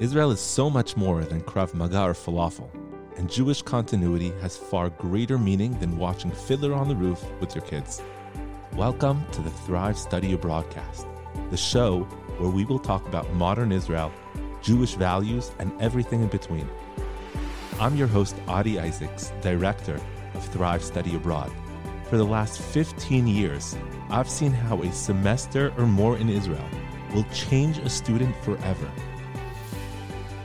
Israel is so much more than Krav Maga or falafel, and Jewish continuity has far greater meaning than watching Fiddler on the Roof with your kids. Welcome to the Thrive Study Abroadcast, the show where we will talk about modern Israel, Jewish values, and everything in between. I'm your host, Adi Isaacs, director of Thrive Study Abroad. For the last 15 years, I've seen how a semester or more in Israel will change a student forever.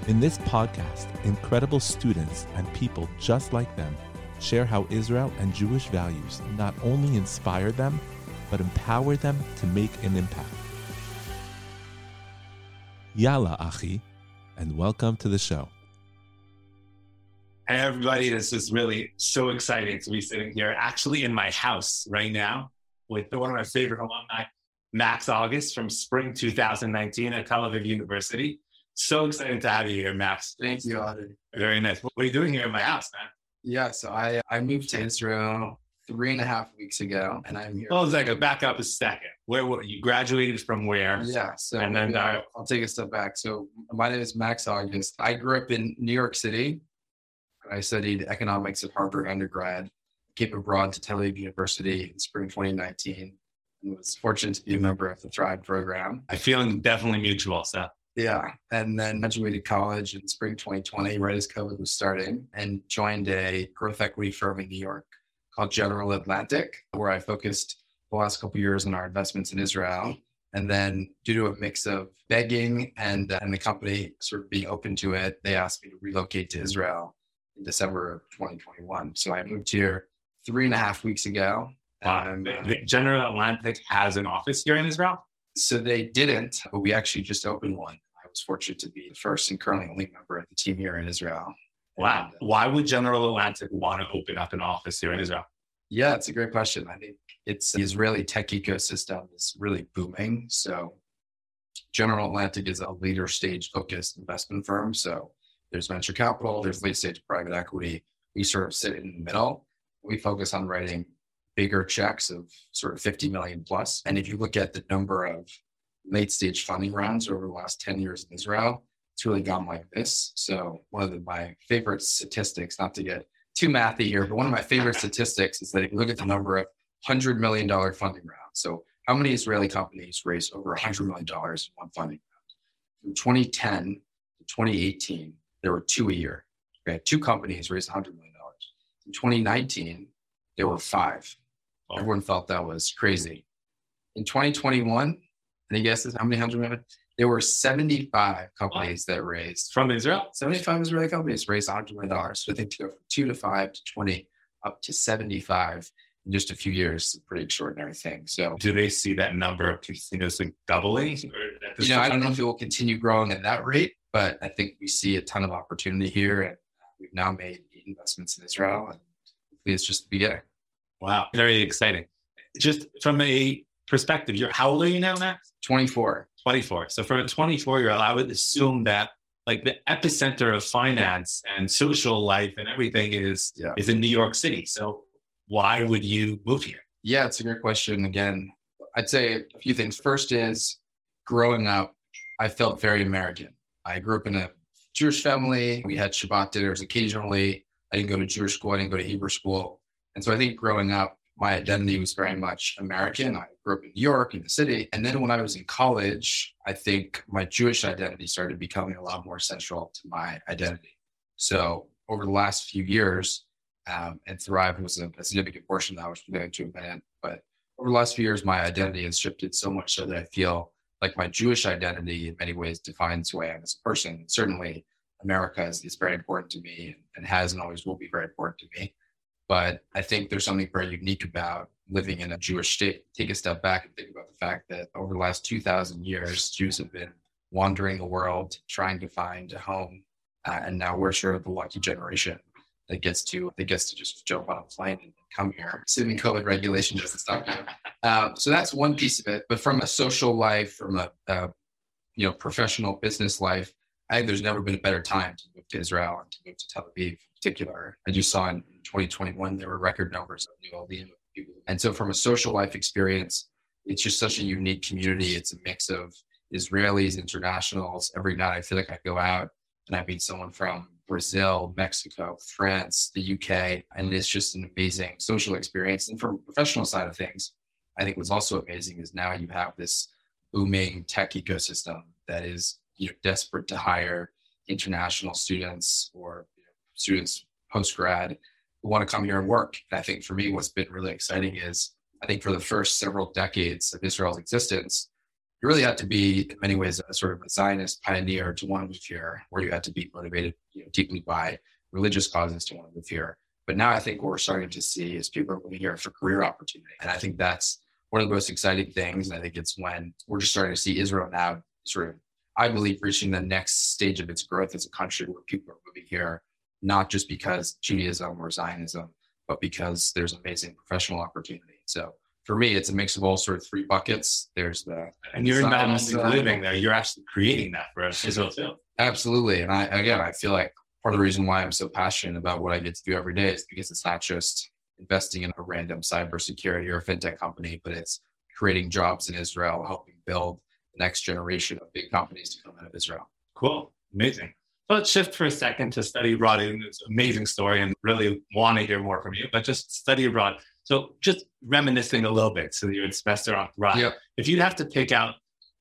In this podcast, incredible students and people just like them share how Israel and Jewish values not only inspire them, but empower them to make an impact. Yalla, Achi, and welcome to the show. Hey, everybody. This is really so exciting to be sitting here, actually in my house right now with one of my favorite alumni, Max August from spring 2019 at Tel Aviv University. So excited to have you here, Max. Thank you, Adi. Very nice. What are you doing here in my house, man? Yeah, so I, I moved to Israel three and a half weeks ago, and I'm here. Well, it's like a back up a second. Where were you graduated from where? Yeah, so And then, maybe uh, I'll take a step back. So my name is Max August. I grew up in New York City. I studied economics at Harvard undergrad. Came abroad to Tel Aviv University in spring 2019, and was fortunate to be a member of the Thrive program. I feel definitely mutual. So Yeah. And then graduated college in spring 2020, right as COVID was starting, and joined a growth equity firm in New York called General Atlantic, where I focused the last couple of years on our investments in Israel. And then, due to a mix of begging and, and the company sort of being open to it, they asked me to relocate to Israel in December of 2021. So I moved here three and a half weeks ago. wow. Um, General Atlantic has an office here in Israel. So they didn't, but we actually just opened one. I was fortunate to be the first and currently only member of the team here in Israel. Wow. And, uh, Why would General Atlantic want to open up an office here in Israel? yeah, it's a great question. I think it's the Israeli tech ecosystem is really booming. So General Atlantic is a later stage focused investment firm. So there's venture capital, there's late stage private equity. We sort of sit in the middle. We focus on writing bigger checks of sort of 50 million plus. And if you look at the number of late stage funding rounds over the last 10 years in Israel, it's really gone like this. So one of the, my favorite statistics, not to get too mathy here, but one of my favorite statistics is that if you look at the number of $100 million funding rounds. So how many Israeli companies raised over $100 million in one funding round? From 2010 to 2018, there were two a year. Okay, two companies raised $100 million. In 2019, there were five. Wow. Everyone felt that was crazy. In 2021, any guesses how many hundred million? There were 75 companies that raised From Israel? 75 Israeli companies raised $100 million. So I think to go from two to five to 20 up to 75 in just a few years pretty extraordinary thing. So, Do they see that number of continuously doubling? Or at this you know, I don't know if it will continue growing at that rate, but I think we see a ton of opportunity here. And we've now made investments in Israel. And it's just the beginning. Wow, very exciting. Just from a perspective, you're how old are you now, Max? 24. 24. So for a 24 year old, I would assume that like the epicenter of finance and social life and everything is Yeah. is in New York City. So why would you move here? Yeah, it's a great question. Again, I'd say a few things. First is growing up, I felt very American. I grew up in a Jewish family. We had Shabbat dinners occasionally. I didn't go to Jewish school. I didn't go to Hebrew school. And so I think growing up, my identity was very much American. I grew up in New York, in the city. And then when I was in college, I think my Jewish identity started becoming a lot more central to my identity. So over the last few years, um, and Thrive was a, a significant portion of that, which we're going to admit. But over the last few years, my identity has shifted so much so that I feel like my Jewish identity in many ways defines who I am as a person. Certainly, America is, is very important to me and has and always will be very important to me. But I think there's something very unique about living in a Jewish state. Take a step back and think about the fact that over the last 2,000 years, Jews have been wandering the world trying to find a home. Uh, and now we're sort of the lucky generation that gets to that gets to just jump on a plane and come here, assuming COVID regulation doesn't stop. Um, so that's one piece of it. But from a social life, from a uh, you know professional business life, I think there's never been a better time to move to Israel and to move to Tel Aviv in particular. I just saw in 2021 there were record numbers of new Aliyim people. And so from a social life experience, it's just such a unique community. It's a mix of Israelis, internationals. Every night I feel like I go out and I meet someone from Brazil, Mexico, France, the UK, and it's just an amazing social experience. And from a professional side of things, I think what's also amazing is now you have this booming tech ecosystem that is you know, desperate to hire international students or you know, students post grad who want to come here and work. And I think for me, what's been really exciting is I think for the first several decades of Israel's existence, you really had to be in many ways a sort of a Zionist pioneer to want to move here, where you had to be motivated you know, deeply by religious causes to want to move here. But now I think what we're starting to see is people are moving here for career opportunity. And I think that's one of the most exciting things. And I think it's when we're just starting to see Israel now sort of, I believe, reaching the next stage of its growth as a country where people are moving here, not just because Judaism or Zionism, but because there's amazing professional opportunity. So for me, it's a mix of all sort of three buckets. There's the and you're not only living there, you're actually creating that for us Israel too. Absolutely. And I again I feel like part of the reason why I'm so passionate about what I get to do every day is because it's not just investing in a random cybersecurity or fintech company, but it's creating jobs in Israel, helping build next generation of big companies to come out of Israel. Cool. Amazing. So let's shift for a second to study abroad. It's an amazing story and really want to hear more from you, but just study abroad. So just reminiscing a little bit. So you're in semester on Thrive. Yep. If you'd have to pick out,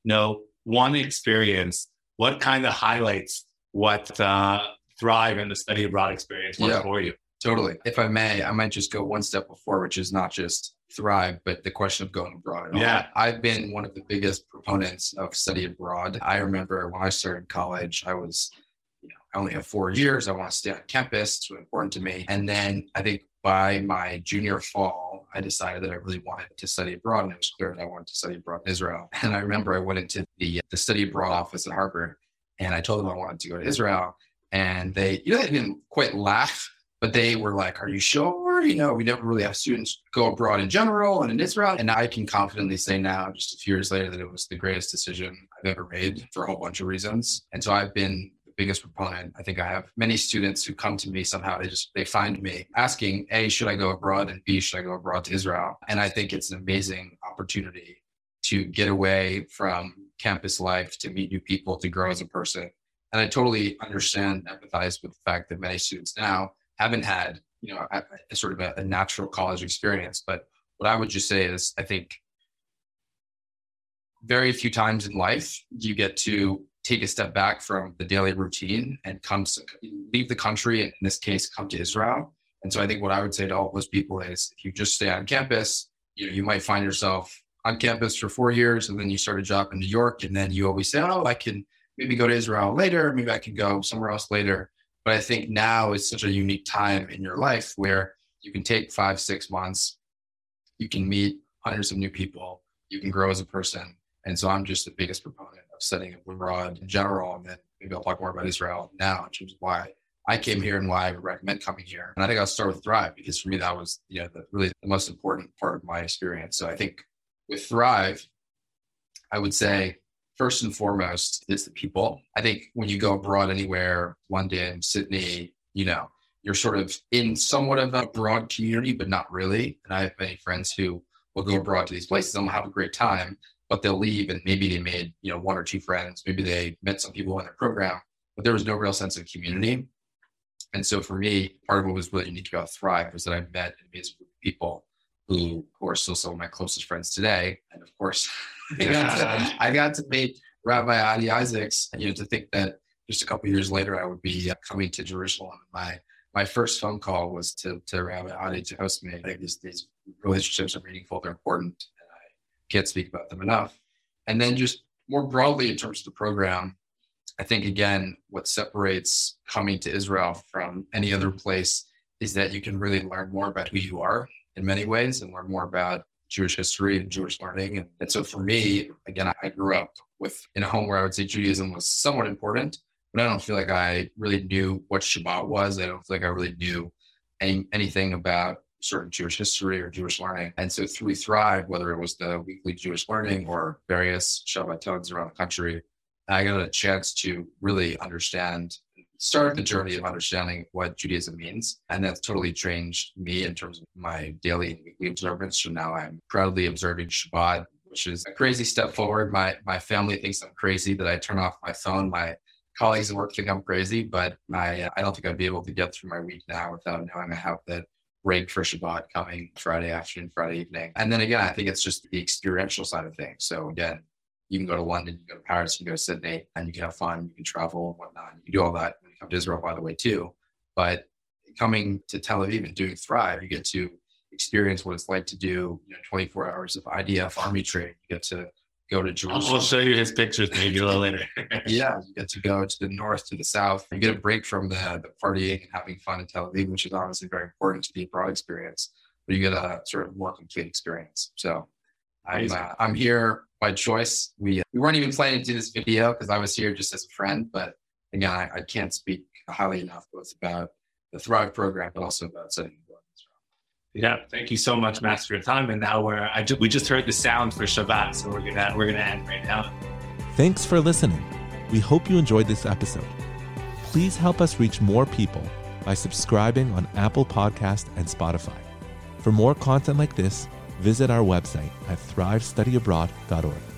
you know, one experience, what kind of highlights what uh, Thrive and the study abroad experience was yep. for you? Totally. If I may, I might just go one step before, which is not just thrive, but the question of going abroad. Yeah. I've been one of the biggest proponents of study abroad. I remember when I started college, I was, you know, I only have four years. I want to stay on campus. It's important to me. And then I think by my junior fall, I decided that I really wanted to study abroad, and it was clear that I wanted to study abroad in Israel. And I remember I went into the the study abroad office at Harvard, and I told them I wanted to go to Israel, and they, you know, they didn't quite laugh, but they were like, "Are you sure? You know, we never really have students go abroad in general and in Israel." And I can confidently say now, just a few years later, that it was the greatest decision I've ever made for a whole bunch of reasons. And so I've been the biggest proponent. I think I have many students who come to me somehow. They just they find me asking, A, should I go abroad? And B, should I go abroad to Israel? And I think it's an amazing opportunity to get away from campus life, to meet new people, to grow as a person. And I totally understand, empathize with the fact that many students now haven't had, you know, a, a sort of a, a natural college experience. But what I would just say is, I think very few times in life you get to take a step back from the daily routine and come leave the country and in this case come to israel. And so i think what i would say to all those people is if you just stay on campus you know you might find yourself on campus for four years and then you start a job in new york and then you always say oh i can maybe go to israel later. Maybe i can go somewhere else later but i think now is such a unique time in your life where you can take five six months you can meet hundreds of new people you can grow as a person and so i'm just the biggest proponent of studying abroad in general. And then maybe I'll talk more about Israel now in terms of why I came here and why I would recommend coming here. And I think I'll start with Thrive because for me, that was you know, the, really the most important part of my experience. So I think with Thrive, I would say first and foremost is the people. I think when you go abroad anywhere, London, Sydney, you know, you're sort of in somewhat of a broad community, but not really. And I have many friends who will go abroad to these places and will have a great time but they'll leave and maybe they made, you know, one or two friends, maybe they met some people in their program, but there was no real sense of community. And so for me, part of what was really unique about Thrive was that I met amazing people who, who are still some of my closest friends today. And of course, I, got to, I got to meet Rabbi Adi Isaacs. You know, to think that just a couple years later, I would be uh, coming to Jerusalem. My my first phone call was to, to Rabbi Adi to host me. I think these, these relationships are meaningful, they're important And I can't speak about them enough. And then just more broadly in terms of the program, I think again, what separates coming to Israel from any other place is that you can really learn more about who you are in many ways and learn more about Jewish history and Jewish learning. And, and so for me, again, I grew up with in a home where I would say Judaism was somewhat important, but I don't feel like I really knew what Shabbat was. I don't feel like I really knew any, anything about certain Jewish history or Jewish learning. And so through Thrive, whether it was the weekly Jewish learning or various Shabbatons around the country, I got a chance to really understand, start the journey of understanding what Judaism means. And that's totally changed me in terms of my daily and weekly observance. So now I'm proudly observing Shabbat which is a crazy step forward. My my family thinks I'm crazy that I turn off my phone. My colleagues at work think I'm crazy, but my I don't think I'd be able to get through my week now without knowing I have that break for Shabbat coming Friday afternoon, Friday evening. And then again, I think it's just the experiential side of things. So again, you can go to London, you can go to Paris, you can go to Sydney, and you can have fun, you can travel and whatnot. You can do all that when you come to Israel, by the way, too. But coming to Tel Aviv and doing Thrive, you get to experience what it's like to do you know, 24 hours of IDF army training. You get to go to Jerusalem. I'll show you his pictures maybe a little later. yeah, you get to go to the north, to the south. You get a break from the, the partying and having fun in Tel Aviv, which is obviously very important to the abroad experience. But you get a sort of more complete experience. So I'm, uh, I'm here by choice. We we weren't even planning to do this video because I was here just as a friend. But again, I, I can't speak highly enough both about the Thrive program, but also about setting the world. yeah, thank you so much, Max, for your time. And now we're I ju- we just heard the sound for Shabbat, so we're gonna we're gonna end right now. Thanks for listening. We hope you enjoyed this episode. Please help us reach more people by subscribing on Apple Podcast and Spotify. For more content like this, visit our website at thrivestudyabroad.org.